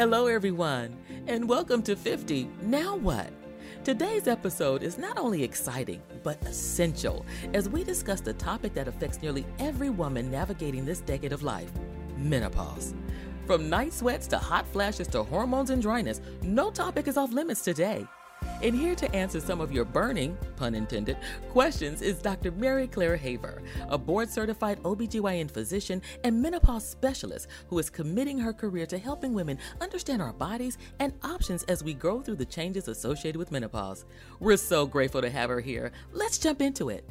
Hello, everyone, and welcome to 50 Now What? Today's episode is not only exciting, but essential as we discuss the topic that affects nearly every woman navigating this decade of life menopause. From night sweats to hot flashes to hormones and dryness, no topic is off limits today. And here to answer some of your burning, pun intended, questions is Dr. Mary Claire Haver, a board certified OBGYN physician and menopause specialist who is committing her career to helping women understand our bodies and options as we grow through the changes associated with menopause. We're so grateful to have her here. Let's jump into it.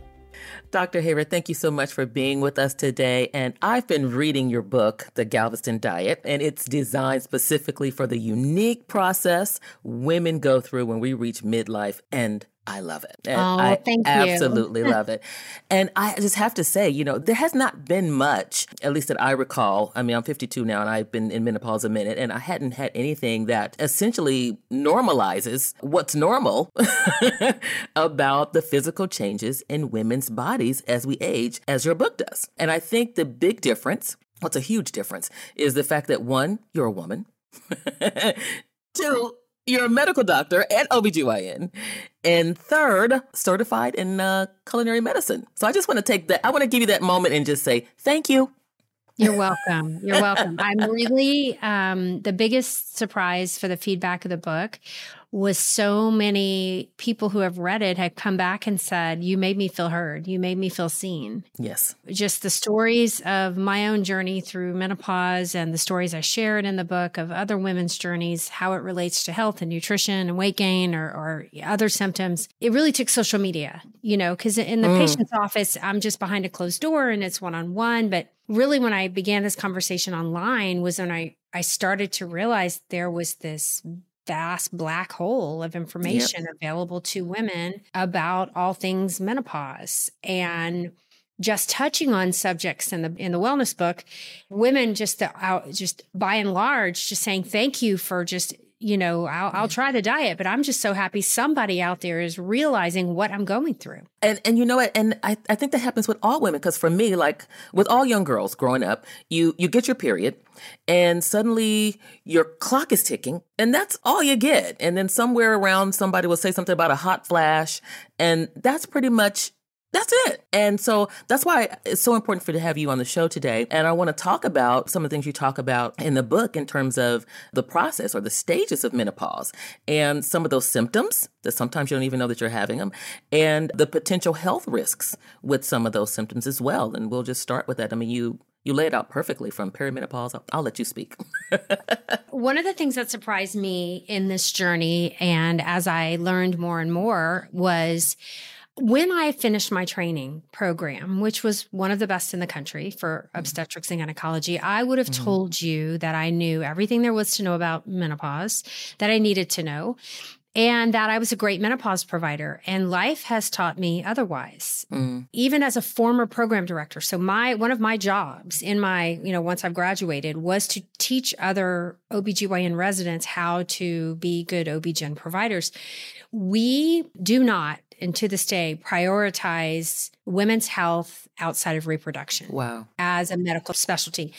Dr. Haver, thank you so much for being with us today. And I've been reading your book, The Galveston Diet, and it's designed specifically for the unique process women go through when we reach midlife and I love it. Oh, and oh, I thank you. Absolutely love it. And I just have to say, you know, there has not been much, at least that I recall. I mean, I'm 52 now and I've been in menopause a minute, and I hadn't had anything that essentially normalizes what's normal about the physical changes in women's bodies as we age, as your book does. And I think the big difference, what's a huge difference, is the fact that one, you're a woman. Two, you're a medical doctor at OBGYN. And third, certified in uh, culinary medicine. So I just want to take that, I want to give you that moment and just say thank you. You're welcome. You're welcome. I'm really um, the biggest surprise for the feedback of the book was so many people who have read it had come back and said, You made me feel heard. You made me feel seen. Yes. Just the stories of my own journey through menopause and the stories I shared in the book of other women's journeys, how it relates to health and nutrition and weight gain or, or other symptoms. It really took social media, you know, because in the mm. patient's office, I'm just behind a closed door and it's one on one. But really, when I began this conversation online, was when I I started to realize there was this vast black hole of information yep. available to women about all things menopause and just touching on subjects in the in the wellness book women just out just by and large just saying thank you for just you know, I'll, I'll try the diet, but I'm just so happy somebody out there is realizing what I'm going through. And and you know what? And I, I think that happens with all women because for me, like with all young girls growing up, you you get your period, and suddenly your clock is ticking, and that's all you get. And then somewhere around, somebody will say something about a hot flash, and that's pretty much that's it. And so that's why it's so important for to have you on the show today. And I want to talk about some of the things you talk about in the book in terms of the process or the stages of menopause and some of those symptoms that sometimes you don't even know that you're having them and the potential health risks with some of those symptoms as well. And we'll just start with that. I mean, you you lay it out perfectly from perimenopause. I'll, I'll let you speak. One of the things that surprised me in this journey and as I learned more and more was when I finished my training program, which was one of the best in the country for mm-hmm. obstetrics and gynecology, I would have mm-hmm. told you that I knew everything there was to know about menopause that I needed to know and that I was a great menopause provider. And life has taught me otherwise. Mm. Even as a former program director. So my one of my jobs in my, you know, once I've graduated was to teach other OBGYN residents how to be good OB-GYN providers. We do not and to this day prioritize women's health outside of reproduction. Wow. As a medical specialty.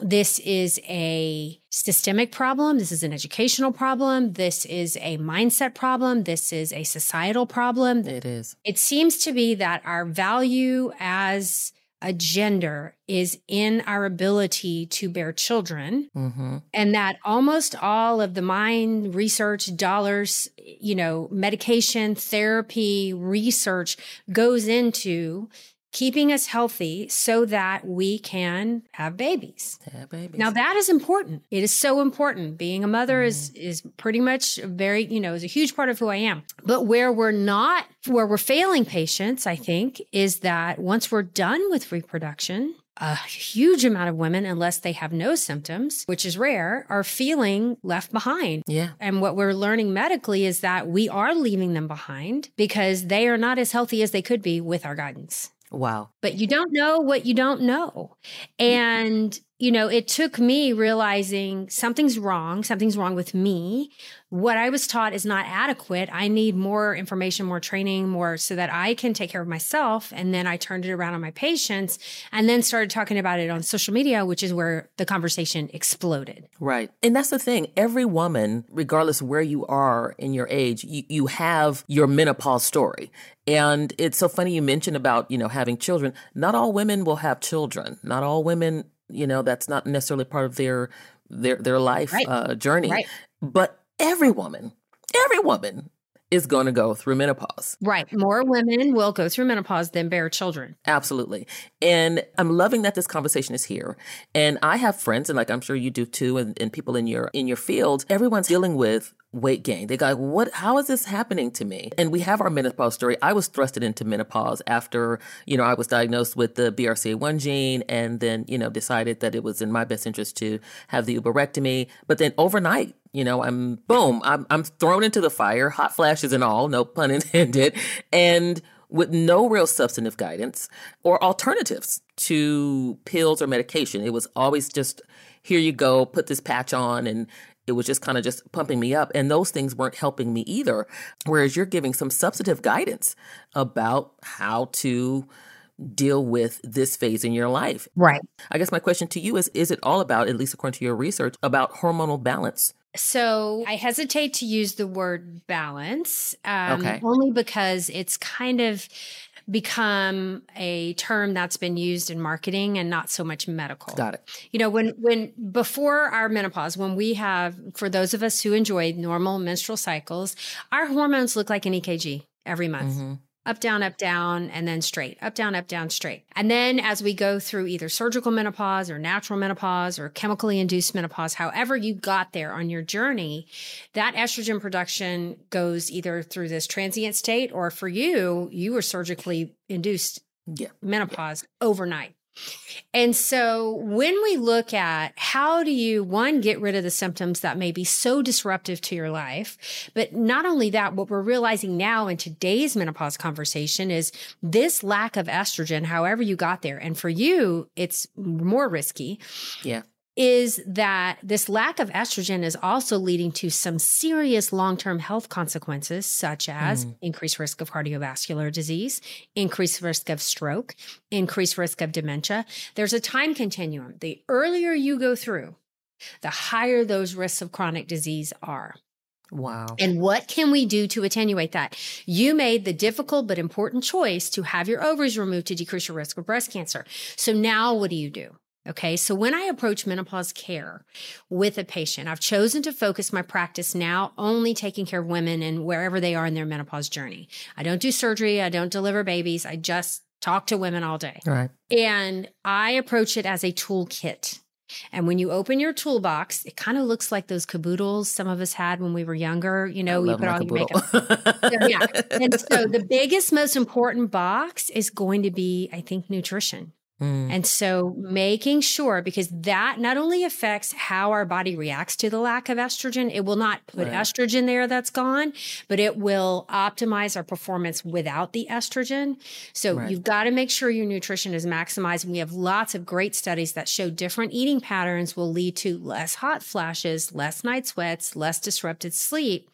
This is a systemic problem. This is an educational problem. This is a mindset problem. This is a societal problem. It is. It seems to be that our value as a gender is in our ability to bear children mm-hmm. and that almost all of the mind research dollars you know medication therapy research goes into keeping us healthy so that we can have babies. Have babies. Now that is important. It is so important. Being a mother mm. is is pretty much very, you know, is a huge part of who I am. But where we're not where we're failing patients, I think, is that once we're done with reproduction, a huge amount of women, unless they have no symptoms, which is rare, are feeling left behind. Yeah. And what we're learning medically is that we are leaving them behind because they are not as healthy as they could be with our guidance. Wow. But you don't know what you don't know. And you know, it took me realizing something's wrong, something's wrong with me. What I was taught is not adequate. I need more information, more training, more so that I can take care of myself. And then I turned it around on my patients and then started talking about it on social media, which is where the conversation exploded. Right. And that's the thing. Every woman, regardless where you are in your age, you, you have your menopause story. And it's so funny you mentioned about, you know, having children. Not all women will have children. Not all women you know that's not necessarily part of their their their life right. uh, journey right. but every woman every woman is going to go through menopause. Right. More women will go through menopause than bear children. Absolutely. And I'm loving that this conversation is here. And I have friends and like I'm sure you do too and, and people in your in your field, everyone's dealing with weight gain. They go, like, what, how is this happening to me? And we have our menopause story. I was thrusted into menopause after, you know, I was diagnosed with the BRCA1 gene and then, you know, decided that it was in my best interest to have the oophorectomy. But then overnight, you know, I'm boom, I'm, I'm thrown into the fire, hot flashes and all, no pun intended. And with no real substantive guidance or alternatives to pills or medication. It was always just, here you go, put this patch on and it was just kind of just pumping me up. And those things weren't helping me either. Whereas you're giving some substantive guidance about how to deal with this phase in your life. Right. I guess my question to you is is it all about, at least according to your research, about hormonal balance? So I hesitate to use the word balance, um, okay. only because it's kind of become a term that's been used in marketing and not so much medical. Got it. You know, when when before our menopause, when we have for those of us who enjoy normal menstrual cycles, our hormones look like an EKG every month. Mm-hmm up, down, up, down, and then straight, up, down, up, down, straight. And then as we go through either surgical menopause or natural menopause or chemically induced menopause, however you got there on your journey, that estrogen production goes either through this transient state or for you, you were surgically induced yeah. menopause yeah. overnight. And so when we look at how do you, one, get rid of the symptoms that may be so disruptive to your life, but not only that, what we're realizing now in today's menopause conversation is this lack of estrogen, however you got there. And for you, it's more risky. Yeah is that this lack of estrogen is also leading to some serious long term health consequences, such as mm. increased risk of cardiovascular disease, increased risk of stroke, increased risk of dementia. There's a time continuum. The earlier you go through, the higher those risks of chronic disease are. Wow. And what can we do to attenuate that? You made the difficult but important choice to have your ovaries removed to decrease your risk of breast cancer. So now what do you do? Okay. So when I approach menopause care with a patient, I've chosen to focus my practice now only taking care of women and wherever they are in their menopause journey. I don't do surgery. I don't deliver babies. I just talk to women all day. Right. And I approach it as a toolkit. And when you open your toolbox, it kind of looks like those caboodles some of us had when we were younger. You know, you put all your makeup. yeah. And so the biggest, most important box is going to be, I think, nutrition. Mm. And so making sure, because that not only affects how our body reacts to the lack of estrogen, it will not put right. estrogen there that's gone, but it will optimize our performance without the estrogen. So right. you've got to make sure your nutrition is maximized. And we have lots of great studies that show different eating patterns will lead to less hot flashes, less night sweats, less disrupted sleep.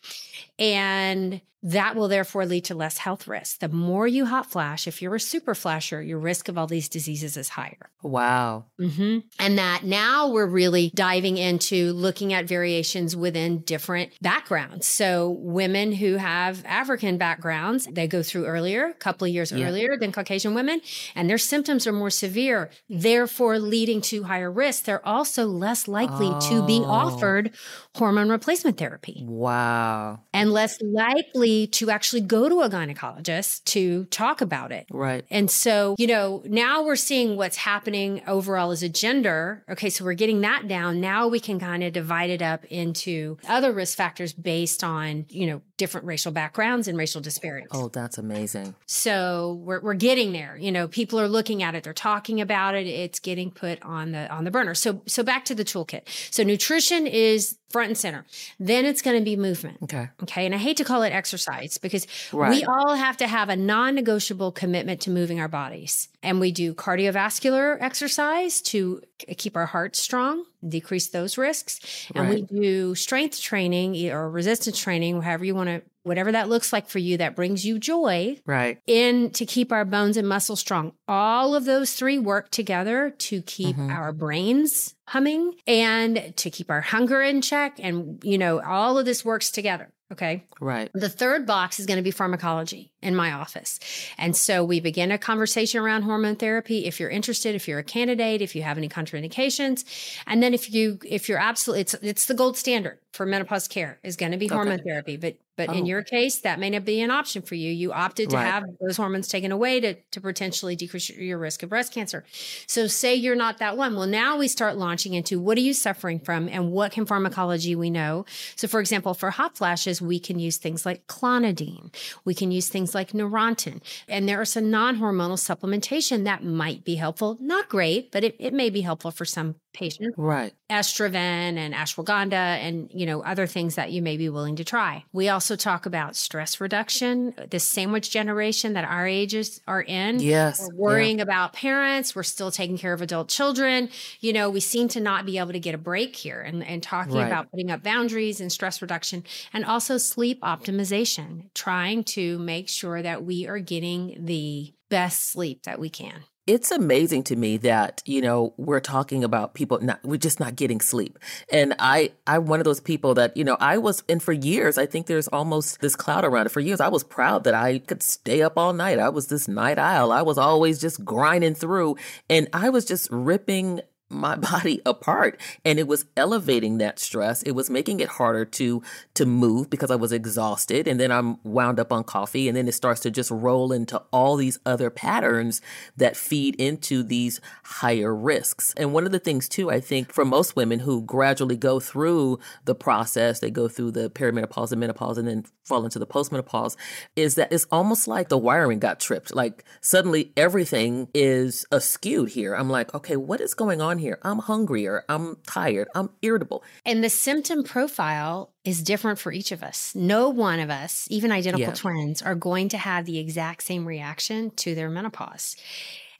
And that will therefore lead to less health risks. The more you hot flash, if you're a super flasher, your risk of all these diseases is higher. Wow. Mm-hmm. And that now we're really diving into looking at variations within different backgrounds. So women who have African backgrounds, they go through earlier, a couple of years yeah. earlier than Caucasian women, and their symptoms are more severe, therefore leading to higher risk. They're also less likely oh. to be oh. offered hormone replacement therapy. Wow. And less likely to actually go to a gynecologist to talk about it. Right. And so, you know, now we're seeing what's happening overall as a gender. Okay, so we're getting that down. Now we can kind of divide it up into other risk factors based on, you know, different racial backgrounds and racial disparities. Oh, that's amazing. So we're, we're getting there. You know, people are looking at it, they're talking about it, it's getting put on the on the burner. So so back to the toolkit. So nutrition is front and center. Then it's going to be movement. Okay. Okay. And I hate to call it exercise because Right. we all have to have a non negotiable commitment to moving our bodies. And we do cardiovascular exercise to keep our heart strong, decrease those risks. And Right. we do strength training or resistance training, however you want to, whatever that looks like for you that brings you joy Right. in to keep our bones and muscles strong. All of those three work together to keep Mhm. our brains humming and to keep our hunger in check. And, you know, all of this works together. Okay. Right. The third box is going to be pharmacology in my office. And so we begin a conversation around hormone therapy if you're interested, if you're a candidate, if you have any contraindications. And then if you if you're absolutely it's it's the gold standard for menopause care is going to be Okay. hormone therapy. But but in Oh. your case, that may not be an option for you. You opted to Right. have those hormones taken away to, to potentially decrease your risk of breast cancer. So say you're not that one. Well, now we start launching into what are you suffering from and what can pharmacology we know. So for example, for hot flashes, we can use things like clonidine. We can use things like Neurontin. And there are some non-hormonal supplementation that might be helpful. Not great, but it, it may be helpful for some patients Right. estrogen and ashwagandha and you know other things that you may be willing to try. We also talk about stress reduction, the sandwich generation that our ages are in. Yes. We're worrying about parents. We're still taking care of adult children. You know, we seem to not be able to get a break here and, and talking Right. about putting up boundaries and stress reduction and also sleep optimization, trying to make sure that we are getting the best sleep that we can. It's amazing to me that you know we're talking about people not we're just not getting sleep. And i i'm one of those people that you know i was and for years i think there's almost this cloud around it. For years i was proud that i could stay up all night. I was this night owl. I was always just grinding through. And i was just ripping my body apart and it was elevating that stress. It was making it harder to to move because i was exhausted and then i'm wound up on coffee and then it starts to just roll into all these other patterns that feed into these higher risks. And one of the things too i think for most women who gradually go through the process they go through the perimenopause and menopause and then fall into the postmenopause is that it's almost like the wiring got tripped. Like suddenly everything is askew here. I'm like okay what is going on here i'm hungrier i'm tired i'm irritable And the symptom profile is different for each of us. No one of us, even identical Yeah. twins, are going to have the exact same reaction to their menopause.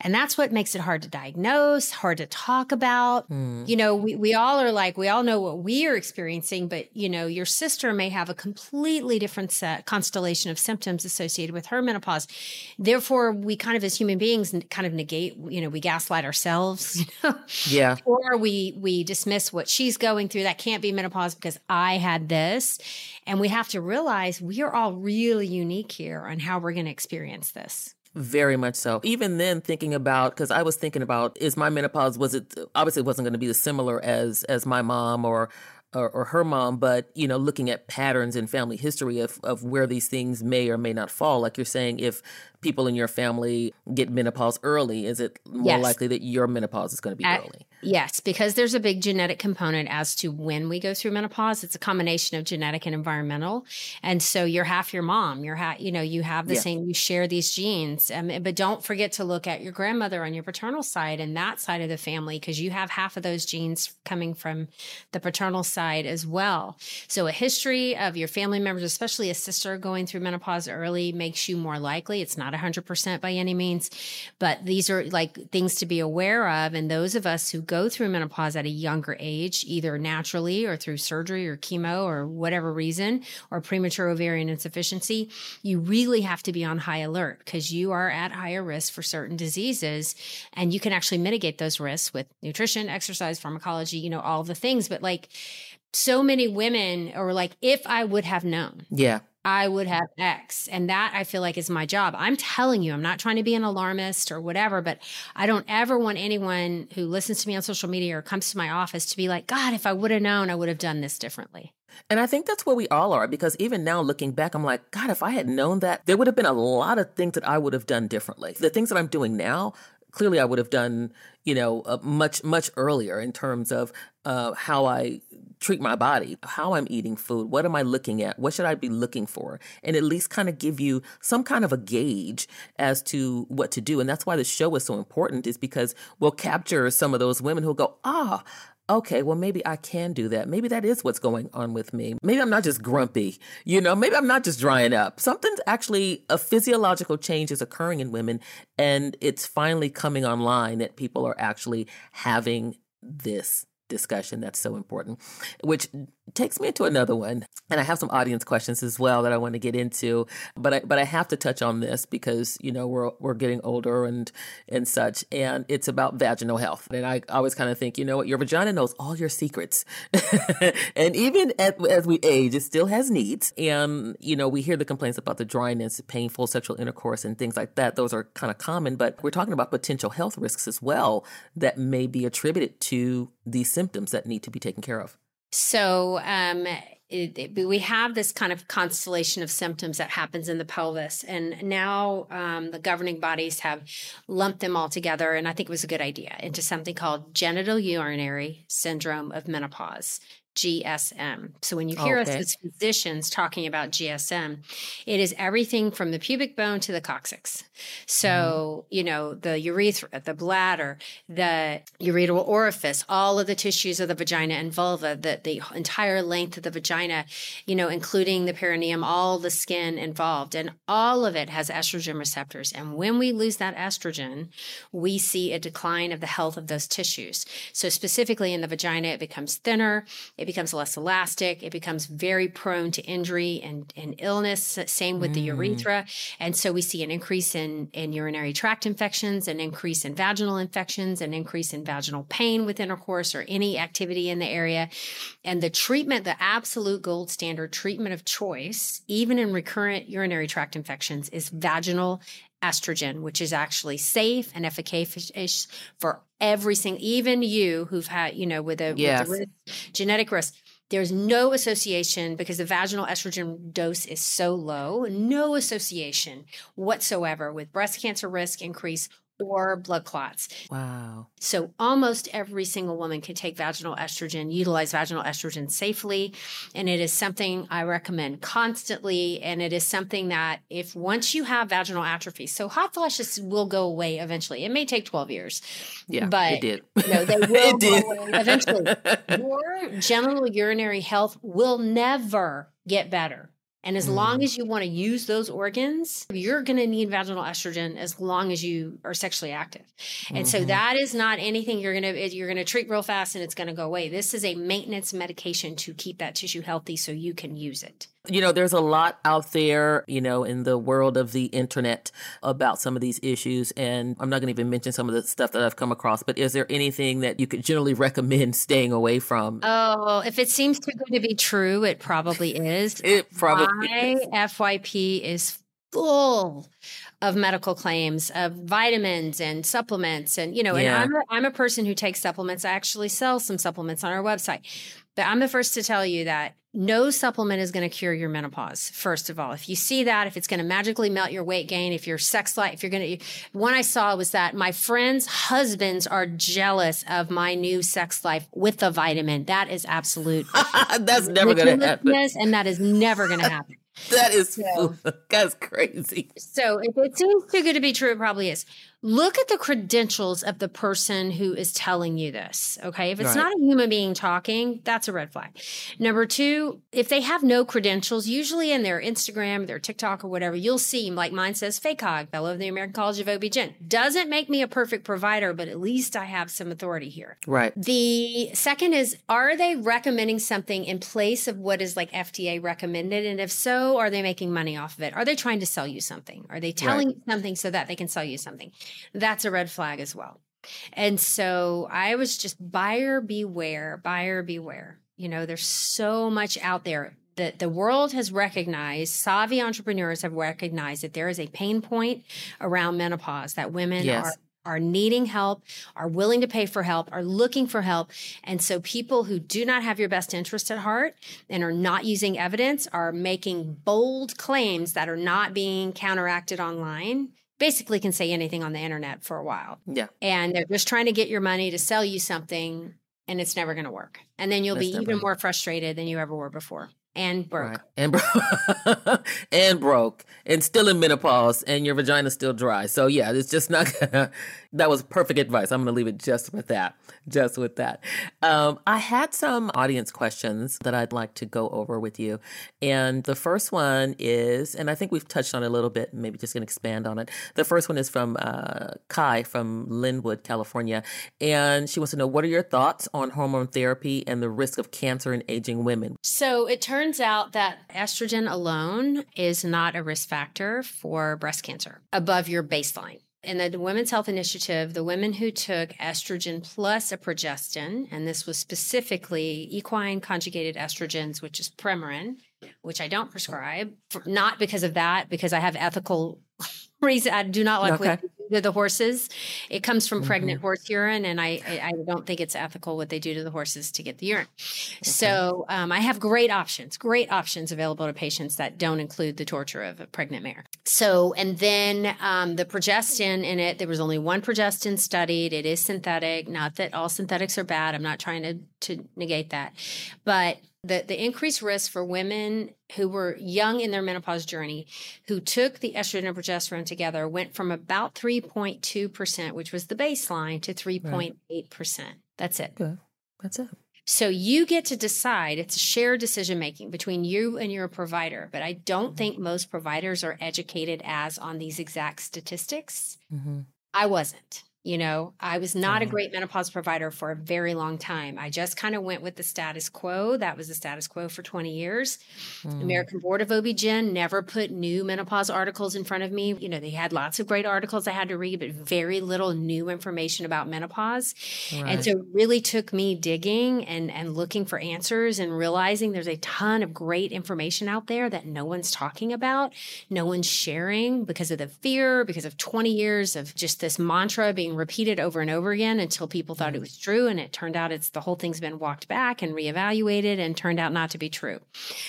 And that's what makes it hard to diagnose, hard to talk about. Hmm. You know, we, we all are like, we all know what we are experiencing, but you know, your sister may have a completely different set constellation of symptoms associated with her menopause. Therefore, we kind of as human beings kind of negate, you know, we gaslight ourselves, you know, yeah or we we dismiss what she's going through that can't be menopause because i had this and we have to realize we are all really unique here on how we're going to experience this Very much so. Even then, thinking about because I was thinking about is my menopause was it obviously it wasn't going to be as similar as as my mom or, or or her mom, but you know looking at patterns in family history of of where these things may or may not fall. Like you're saying, if people in your family get menopause early, is it more Yes. likely that your menopause is going to be Uh, early? yes because there's a big genetic component as to when we go through menopause it's a combination of genetic and environmental and so you're half your mom you're half you know you have the Yeah. same you share these genes um, but don't forget to look at your grandmother on your paternal side and that side of the family because you have half of those genes coming from the paternal side as well so a history of your family members especially a sister going through menopause early makes you more likely it's not 100% by any means but these are like things to be aware of. And those of us who go through menopause at a younger age either naturally or through surgery or chemo or whatever reason or premature ovarian insufficiency you really have to be on high alert because you are at higher risk for certain diseases. And you can actually mitigate those risks with nutrition exercise pharmacology you know all the things. But like so many women are like if i would have known Yeah, I would have X. And that I feel like is my job. I'm telling you, I'm not trying to be an alarmist or whatever, but I don't ever want anyone who listens to me on social media or comes to my office to be like, God, if I would have known, I would have done this differently. And I think that's where we all are because even now looking back, I'm like, God, if I had known that, there would have been a lot of things that I would have done differently. The things that I'm doing now, clearly I would have done, you know, uh, much, much earlier in terms of uh, how I treat my body, how I'm eating food, what am I looking at, what should I be looking for, and at least kind of give you some kind of a gauge as to what to do. And that's why the show is so important, is because we'll capture some of those women who'll go, ah, okay, well, maybe I can do that. Maybe that is what's going on with me. Maybe I'm not just grumpy, you know, maybe I'm not just drying up. Something's actually, a physiological change is occurring in women, and it's finally coming online that people are actually having this discussion that's so important, which takes me into another one. And I have some audience questions as well that I want to get into, but I, but I have to touch on this because, you know, we're, we're getting older and, and such, and it's about vaginal health. And I always kind of think, you know what, your vagina knows all your secrets. and even at, as we age, it still has needs. And, you know, we hear the complaints about the dryness, painful sexual intercourse and things like that. Those are kind of common, but we're talking about potential health risks as well that may be attributed to these symptoms that need to be taken care of. So, um, it, it, we have this kind of constellation of symptoms that happens in the pelvis, and now um, the governing bodies have lumped them all together, and I think it was a good idea into something called genitourinary syndrome of menopause. GSM. So when you hear okay. us as physicians talking about GSM, it is everything from the pubic bone to the coccyx. So, mm-hmm. you know, the urethra, the bladder, the urethral orifice, all of the tissues of the vagina and vulva, the, the entire length of the vagina, you know, including the perineum, all the skin involved. And all of it has estrogen receptors. And when we lose that estrogen, we see a decline of the health of those tissues. So specifically in the vagina, it becomes thinner it becomes less elastic. It becomes very prone to injury and, and illness. Same with mm. the urethra. And so we see an increase in, in urinary tract infections, an increase in vaginal infections, an increase in vaginal pain with intercourse or any activity in the area. And the treatment, the absolute gold standard treatment of choice, even in recurrent urinary tract infections, is vaginal estrogen, which is actually safe and efficacious for every single, even you who've had, you know, with a, yes. with risk, genetic risk. There's no association because the vaginal estrogen dose is so low, no association whatsoever with breast cancer risk increase or blood clots. Wow. So almost every single woman can take vaginal estrogen, utilize vaginal estrogen safely. And it is something I recommend constantly. And it is something that if once you have vaginal atrophy, so hot flashes will go away eventually. It may take 12 years. Yeah. But it did. Know, they will did. eventually. Your genitourinary health will never get better and as mm. long as you want to use those organs, you're going to need vaginal estrogen as long as you are sexually active. And mm-hmm. so that is not anything you're going to you're going to treat real fast and it's going to go away. This is a maintenance medication to keep that tissue healthy so you can use it. You know, there's a lot out there, you know, in the world of the internet about some of these issues. And I'm not going to even mention some of the stuff that I've come across, but is there anything that you could generally recommend staying away from? Oh, if it seems too good to be true, it probably is. it probably My is. FYP is full of medical claims of vitamins and supplements and you know yeah. and I'm a, I'm a person who takes supplements i actually sell some supplements on our website but i'm the first to tell you that no supplement is going to cure your menopause first of all. If you see that if it's going to magically melt your weight gain if your sex life if you're going to one i saw was that my friends husbands are jealous of my new sex life with the vitamin. That is absolute that's never going to happen and that is never going to happen. That is so, that's crazy. So if it seems too good to be true, it probably is look at the credentials of the person who is telling you this. Okay. If it's right. not a human being talking, that's a red flag. Number two, if they have no credentials, usually in their Instagram, their TikTok, or whatever, you'll see, like mine says, FACOG, fellow of the American College of OB-GYN. Doesn't make me a perfect provider, but at least I have some authority here. Right. The second is, are they recommending something in place of what is like FDA recommended? And if so, are they making money off of it? Are they trying to sell you something? Are they telling right. you something so that they can sell you something? That's a red flag as well. And so I was just buyer beware, buyer beware. You know, there's so much out there that the world has recognized, savvy entrepreneurs have recognized that there is a pain point around menopause that women yes. are are needing help, are willing to pay for help, are looking for help. And so people who do not have your best interest at heart and are not using evidence are making bold claims that are not being counteracted online basically can say anything on the internet for a while. Yeah. And they're just trying to get your money to sell you something and it's never going to work. And then you'll That's be even more frustrated than you ever were before and broke. Right. And bro- and broke and still in menopause and your vagina's still dry. So yeah, it's just not gonna that was perfect advice. I'm gonna leave it just with that. Just with that. Um, I had some audience questions that I'd like to go over with you. And the first one is, and I think we've touched on it a little bit, maybe just gonna expand on it. The first one is from uh, Kai from Lynwood, California. And she wants to know what are your thoughts on hormone therapy and the risk of cancer in aging women? So it turns out that estrogen alone is not a risk factor for breast cancer above your baseline. In the Women's Health Initiative, the women who took estrogen plus a progestin, and this was specifically equine conjugated estrogens, which is Premarin, which I don't prescribe, not because of that, because I have ethical reason. I do not like Okay. what they do to the horses. It comes from Mhm. pregnant horse urine, and I, I I don't think it's ethical what they do to the horses to get the urine. So um, I have great options, great options available to patients that don't include the torture of a pregnant mare. So, and then um, the progestin in it, there was only one progestin studied. It is synthetic. Not that all synthetics are bad. I'm not trying to to negate that, but the the increased risk for women who were young in their menopause journey who took the estrogen and progesterone together went from about 3.2%, which was the baseline, to 3.8%. That's it. Okay. That's it. So you get to decide. It's a shared decision making between you and your provider. But I don't think most providers are educated as on these exact statistics. Mm-hmm. I wasn't. You know, I was not a great menopause provider for a very long time. I just kind of went with the status quo. That was the status quo for 20 years. Mm. American Board of OB-GYN never put new menopause articles in front of me. You know, they had lots of great articles I had to read, but very little new information about menopause. And so it really took me digging and, and looking for answers and realizing there's a ton of great information out there that no one's talking about, no one's sharing because of the fear, because of 20 years of just this mantra being repeated over and over again until people thought it was true. And it turned out it's the whole thing's been walked back and reevaluated and turned out not to be true.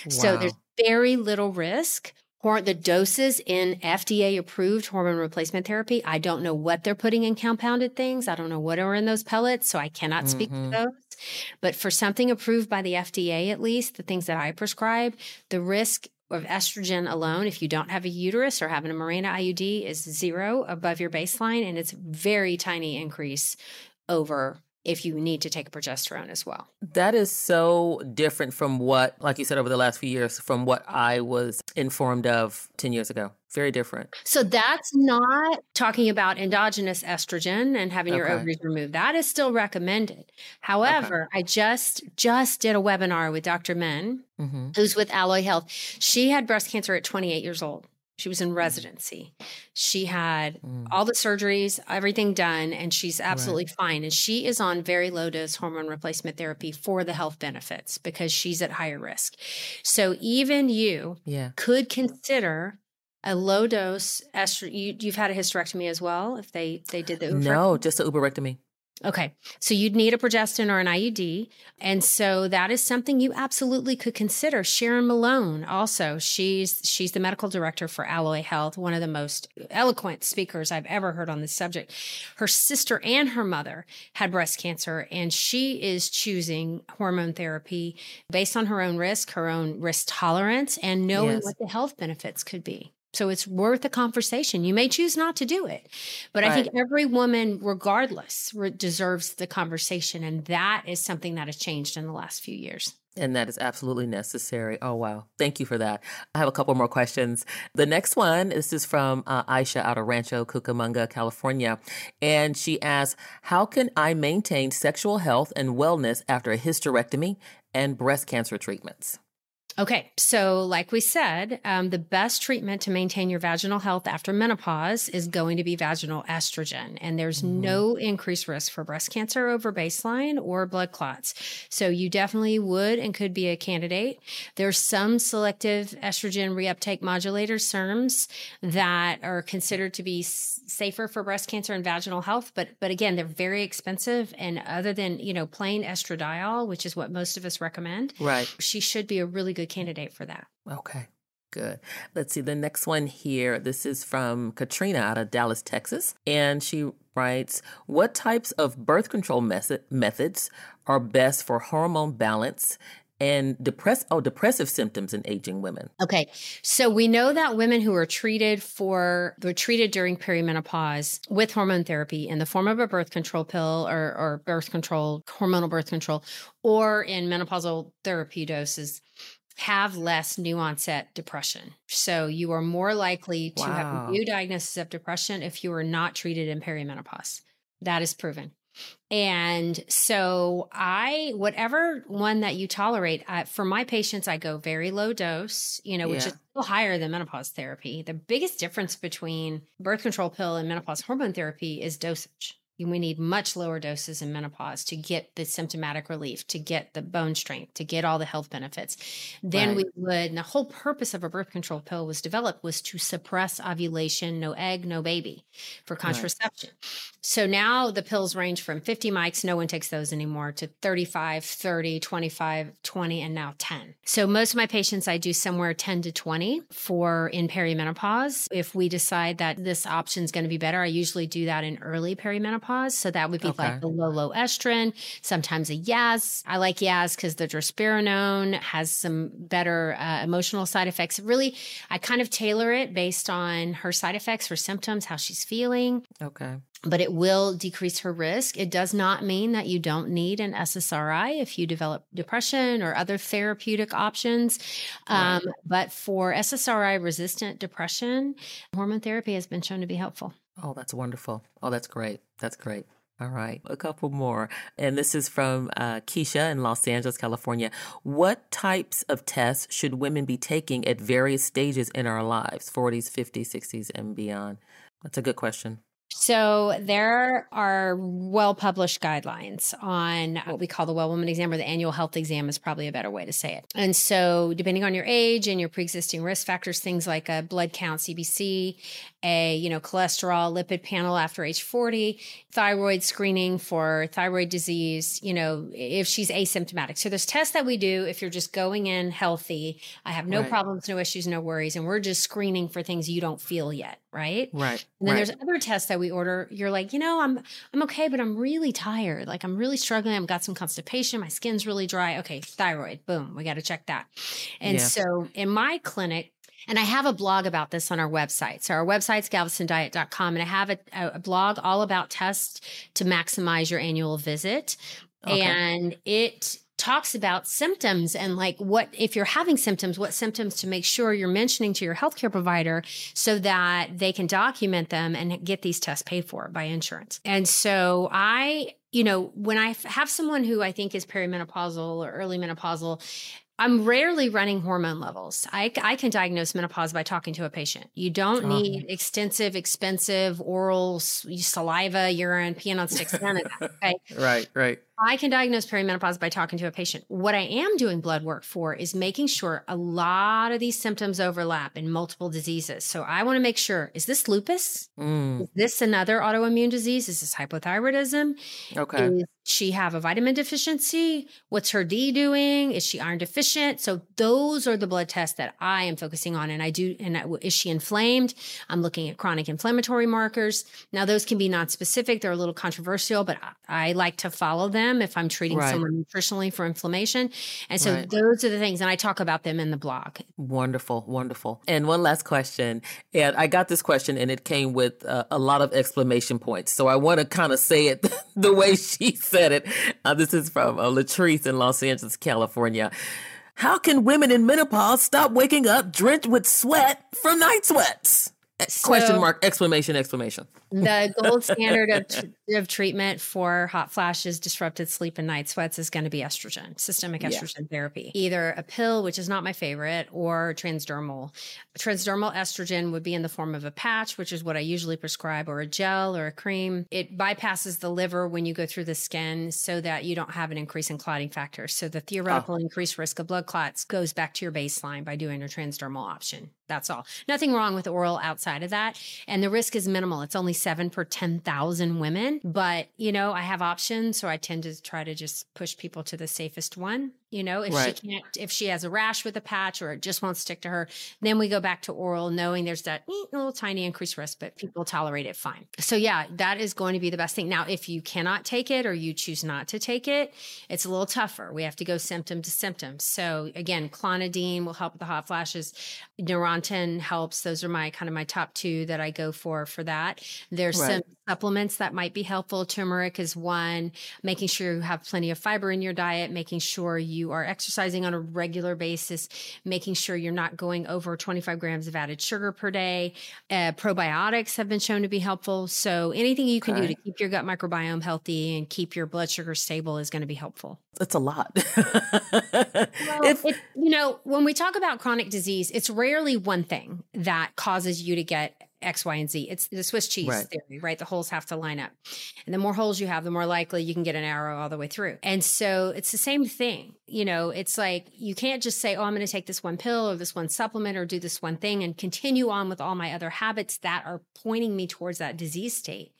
So there's very little risk. The doses in FDA approved hormone replacement therapy, I don't know what they're putting in compounded things. I don't know what are in those pellets, so I cannot speak Mhm. to those. But for something approved by the FDA, at least, the things that I prescribe, the risk of estrogen alone, if you don't have a uterus or having a Mirena IUD, is zero above your baseline. And it's very tiny increase over if you need to take progesterone as well. That is so different from what, like you said, over the last few years, from what I was informed of 10 years ago. Very different. So that's not talking about endogenous estrogen and having your Okay. ovaries removed. That is still recommended. However, I just just did a webinar with Dr. Menn, Mm-hmm. who's with Alloy Health. She had breast cancer at 28 years old. She was in residency. She had Mm. all the surgeries, everything done, and she's absolutely fine. And she is on very low dose hormone replacement therapy for the health benefits because she's at higher risk. So even you Yeah. could consider a low dose estrogen. You, you've had a hysterectomy as well. If they they did the Uber- No, just a oophorectomy. Okay, so you'd need a progestin or an IUD, and so that is something you absolutely could consider. Sharon Malone, also, she's she's the medical director for Alloy Health, one of the most eloquent speakers I've ever heard on this subject. Her sister and her mother had breast cancer, and she is choosing hormone therapy based on her own risk, her own risk tolerance, and knowing Yes. what the health benefits could be. So it's worth a conversation. You may choose not to do it, but I think every woman, regardless, re- deserves the conversation. And that is something that has changed in the last few years. And that is absolutely necessary. Oh, wow. Thank you for that. I have a couple more questions. The next one, this is from uh, Aisha out of Rancho Cucamonga, California. And she asks, How can I maintain sexual health and wellness after a hysterectomy and breast cancer treatments? Okay, so like we said, um, the best treatment to maintain your vaginal health after menopause is going to be vaginal estrogen. And there's Mhm. no increased risk for breast cancer over baseline or blood clots. So you definitely would and could be a candidate. There's some selective estrogen reuptake modulators, SERMs, that are considered to be s- safer for breast cancer and vaginal health. But, but again, they're very expensive. And other than, you know, plain estradiol, which is what most of us recommend, Right. she should be a really good candidate for that. Okay, good. Let's see the next one here. This is from Katrina out of Dallas, Texas. And she writes, What types of birth control method, methods are best for hormone balance and depress oh depressive symptoms in aging women. Okay. So we know that women who are treated for were treated during perimenopause with hormone therapy in the form of a birth control pill or, or birth control, hormonal birth control, or in menopausal therapy doses have less new onset depression. So you are more likely to wow. have a new diagnosis of depression if you are not treated in perimenopause. That is proven. And so I, whatever one that you tolerate, for my patients, I go very low dose, you know, which yeah. is still higher than menopause therapy. The biggest difference between birth control pill and menopause hormone therapy is dosage we need much lower doses in menopause to get the symptomatic relief, to get the bone strength, to get all the health benefits. Then right. we would, and the whole purpose of a birth control pill was developed was to suppress ovulation, no egg, no baby for contraception. Right. So now the pills range from 50 mics, no one takes those anymore, to 35, 30, 25, 20, and now 10. So most of my patients, I do somewhere 10 to 20 for in perimenopause. If we decide that this option is going to be better, I usually do that in early perimenopause menopause. So that would be okay. like the low, low estrogen, sometimes a Yaz. I like Yaz because the drospirenone has some better uh, emotional side effects. Really, I kind of tailor it based on her side effects, her symptoms, how she's feeling. Okay but it will decrease her risk. It does not mean that you don't need an SSRI if you develop depression or other therapeutic options. Um, But for SSRI resistant depression, hormone therapy has been shown to be helpful. Oh, that's wonderful. Oh, that's great. That's great. All right, a couple more. And this is from uh, Keisha in Los Angeles, California. What types of tests should women be taking at various stages in our lives, 40s, 50s, 60s, and beyond? That's a good question. So there are well published guidelines on what we call the well woman exam or the annual health exam is probably a better way to say it. And so depending on your age and your pre-existing risk factors, things like a blood count, CBC, a, you know, cholesterol, lipid panel after age 40, thyroid screening for thyroid disease, you know, if she's asymptomatic. So there's tests that we do if you're just going in healthy. I have no right. problems, no issues, no worries. And we're just screening for things you don't feel yet. Right. Right. And then right. there's other tests that we order. You're like, you know, I'm I'm okay, but I'm really tired. Like I'm really struggling. I've got some constipation. My skin's really dry. Okay, thyroid. Boom. We got to check that. And yeah. so in my clinic, and I have a blog about this on our website. So our website's galvestondiet.com. And I have a, a blog all about tests to maximize your annual visit. Okay. And it talks about symptoms and like what if you're having symptoms what symptoms to make sure you're mentioning to your healthcare provider so that they can document them and get these tests paid for by insurance and so i you know when i have someone who i think is perimenopausal or early menopausal I'm rarely running hormone levels. I, I can diagnose menopause by talking to a patient. You don't oh, need extensive, expensive oral saliva, urine, peeing on sticks, none of that. Okay. right, right. I can diagnose perimenopause by talking to a patient. What I am doing blood work for is making sure a lot of these symptoms overlap in multiple diseases. So I want to make sure is this lupus? Mm. Is this another autoimmune disease? Is this hypothyroidism? Okay. Is she have a vitamin deficiency? What's her D doing? Is she iron deficient? So those are the blood tests that I am focusing on. And I do, and I, is she inflamed? I'm looking at chronic inflammatory markers. Now those can be non-specific. They're a little controversial, but I, I like to follow them if I'm treating right. someone nutritionally for inflammation. And so right. those are the things. And I talk about them in the blog. Wonderful. Wonderful. And one last question. And I got this question and it came with uh, a lot of exclamation points. So I want to kind of say it the way she said it. Uh, this is from uh, Latrice in Los Angeles, California. How can women in menopause stop waking up drenched with sweat from night sweats? So, Question mark, exclamation, exclamation. The gold standard of, tr- of treatment for hot flashes, disrupted sleep, and night sweats is going to be estrogen, systemic estrogen yeah. therapy. Either a pill, which is not my favorite, or transdermal. Transdermal estrogen would be in the form of a patch, which is what I usually prescribe, or a gel or a cream. It bypasses the liver when you go through the skin so that you don't have an increase in clotting factors. So the theoretical oh. increased risk of blood clots goes back to your baseline by doing a transdermal option. That's all. Nothing wrong with oral outside of that. And the risk is minimal. It's only seven per 10,000 women. But, you know, I have options. So I tend to try to just push people to the safest one. You know, if Right. she can't, if she has a rash with a patch or it just won't stick to her, then we go back to oral, knowing there's that little tiny increased risk, but people tolerate it fine. So, yeah, that is going to be the best thing. Now, if you cannot take it or you choose not to take it, it's a little tougher. We have to go symptom to symptom. So, again, clonidine will help with the hot flashes. Neurontin helps. Those are my kind of my top two that I go for for that. There's Right. some supplements that might be helpful. Turmeric is one, making sure you have plenty of fiber in your diet, making sure you are exercising on a regular basis, making sure you're not going over 25 grams of added sugar per day. Uh, probiotics have been shown to be helpful. So anything you can do to keep your gut microbiome healthy and keep your blood sugar stable is going to be helpful. It's a lot. Well, if it, you know, when we talk about chronic disease, it's rarely one thing that causes you to get X, Y, and Z. It's the Swiss cheese Right. theory, right? The holes have to line up. And the more holes you have, the more likely you can get an arrow all the way through. And so it's the same thing. You know, it's like you can't just say, oh, I'm going to take this one pill or this one supplement or do this one thing and continue on with all my other habits that are pointing me towards that disease state.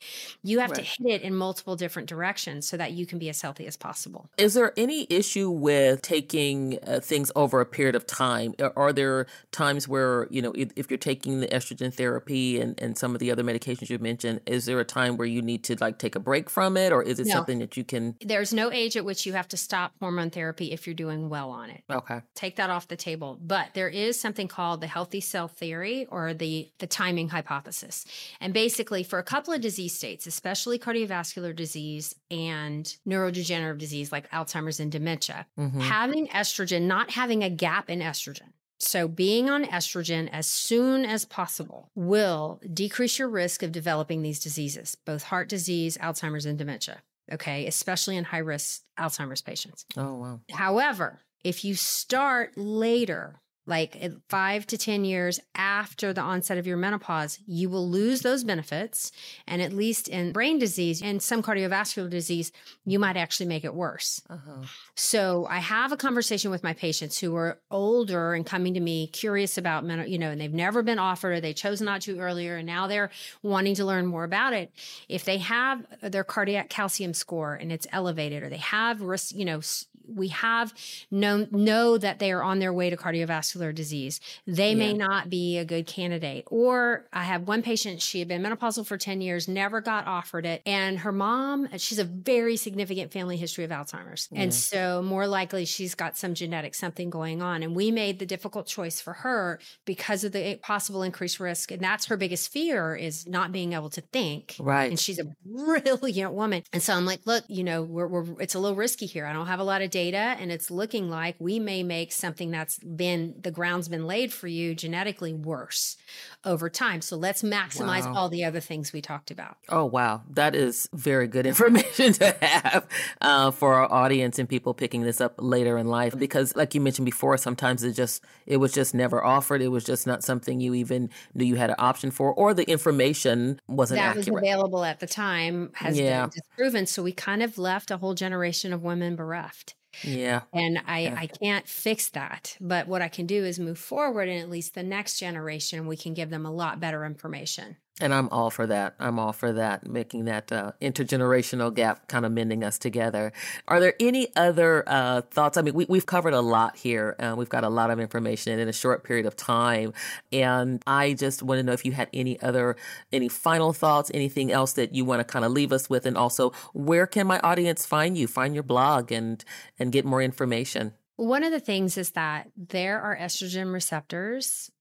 You have to hit it in multiple different directions so that you can be as healthy as possible. Is there any issue with taking uh, things over a period of time? Are, are there times where, you know, if you're taking the estrogen therapy and, and some of the other medications you mentioned, is there a time where you need to like take a break from it? Or is it No. something that you can? There's no age at which you have to stop hormone therapy if you're doing well on it. Okay. Take that off the table. But there is something called the healthy cell theory or the the timing hypothesis. And basically for a couple of disease states, especially cardiovascular disease and neurodegenerative disease like Alzheimer's and dementia, Mhm. having estrogen, not having a gap in estrogen. So, being on estrogen as soon as possible will decrease your risk of developing these diseases, both heart disease, Alzheimer's, and dementia. Okay, especially in high risk Alzheimer's patients. Oh, wow. However, if you start later, like five to 10 years after the onset of your menopause, you will lose those benefits. And at least in brain disease and some cardiovascular disease, you might actually make it worse. Uh-huh. So I have a conversation with my patients who are older and coming to me curious about mental, you know, and they've never been offered or they chose not to earlier and now they're wanting to learn more about it. If they have their cardiac calcium score and it's elevated or they have risk, you know, s- we have known know that they are on their way to cardiovascular disease. They may not be a good candidate. Or I have one patient, she had been menopausal for 10 years, never got offered it. And her mom, she's a very significant family history of Alzheimer's. And so more likely she's got some genetic something going on. And we made the difficult choice for her because of the possible increased risk. And that's her biggest fear is not being able to think. Right. And she's a brilliant woman. And so I'm like, look, you know, we're, we're it's a little risky here. I don't have a lot of data and it's looking like we may make something that's been the ground's been laid for you genetically worse over time. So let's maximize Wow. all the other things we talked about. Oh wow, that is very good information to have uh, for our audience and people picking this up later in life. Because, like you mentioned before, sometimes it just it was just never offered. It was just not something you even knew you had an option for, or the information wasn't that was available at the time has Yeah. been disproven. So we kind of left a whole generation of women bereft. Yeah, And I, Yeah. I can't fix that. But what I can do is move forward and at least the next generation, we can give them a lot better information. And I'm all for that. I'm all for that, making that uh, intergenerational gap, kind of mending us together. Are there any other uh, thoughts? I mean, we, we've covered a lot here. Uh, we've got a lot of information in a short period of time, and I just want to know if you had any other, any final thoughts, anything else that you want to kind of leave us with, and also where can my audience find you, find your blog, and and get more information. One of the things is that there are estrogen receptors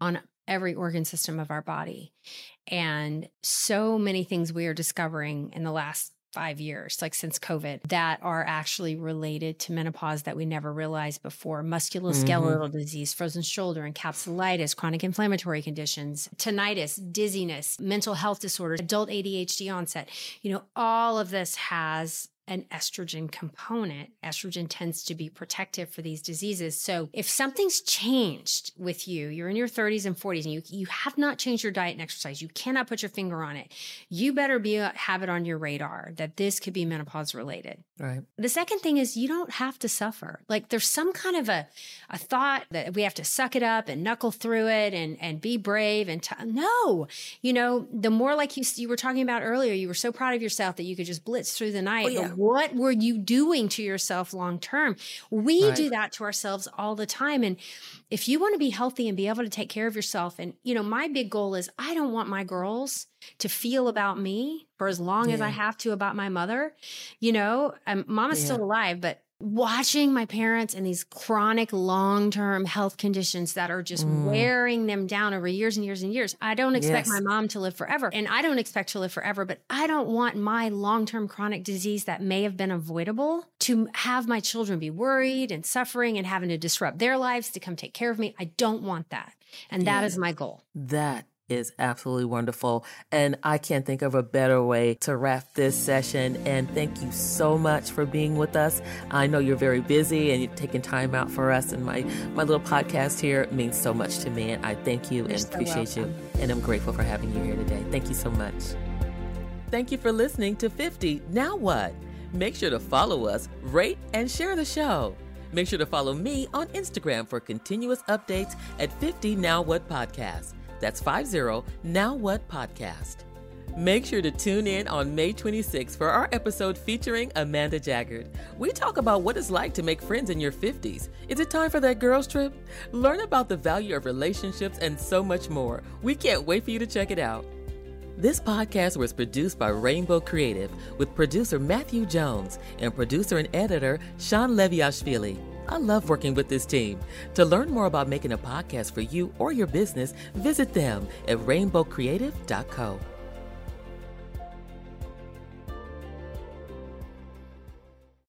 on every organ system of our body. And so many things we are discovering in the last five years, like since COVID, that are actually related to menopause that we never realized before mm-hmm. musculoskeletal disease, frozen shoulder, encapsulitis, chronic inflammatory conditions, tinnitus, dizziness, mental health disorders, adult ADHD onset. You know, all of this has an estrogen component. Estrogen tends to be protective for these diseases. So if something's changed with you, you're in your 30s and 40s and you, you have not changed your diet and exercise, you cannot put your finger on it. You better be uh, have it on your radar that this could be menopause related. Right. The second thing is you don't have to suffer. Like there's some kind of a, a thought that we have to suck it up and knuckle through it and, and be brave and t- no, you know, the more like you, you were talking about earlier, you were so proud of yourself that you could just blitz through the night. Oh, yeah. What were you doing to yourself long term? We Right. do that to ourselves all the time. And if you want to be healthy and be able to take care of yourself, and you know, my big goal is I don't want my girls to feel about me for as long as I have to about my mother. You know, um, mom is Yeah. still alive, but watching my parents and these chronic long-term health conditions that are just Mm. wearing them down over years and years and years. I don't expect Yes. my mom to live forever and I don't expect to live forever, but I don't want my long-term chronic disease that may have been avoidable to have my children be worried and suffering and having to disrupt their lives to come take care of me. I don't want that. And that is Yes. my goal. That is absolutely wonderful. And I can't think of a better way to wrap this session. And thank you so much for being with us. I know you're very busy and you're taking time out for us. And my, my little podcast here means so much to me. And I thank you You're and so appreciate you. And I'm grateful for having you here today. Thank you so much. Thank you for listening to 50 Now What? Make sure to follow us, rate, and share the show. Make sure to follow me on Instagram for continuous updates at 50 Now What Podcast. That's 50 Now What Podcast. Make sure to tune in on May 26th for our episode featuring Amanda Jaggard. We talk about what it's like to make friends in your 50s. Is it time for that girls' trip? Learn about the value of relationships and so much more. We can't wait for you to check it out. This podcast was produced by Rainbow Creative with producer Matthew Jones and producer and editor Sean Leviashvili. I love working with this team. To learn more about making a podcast for you or your business, visit them at rainbowcreative.co.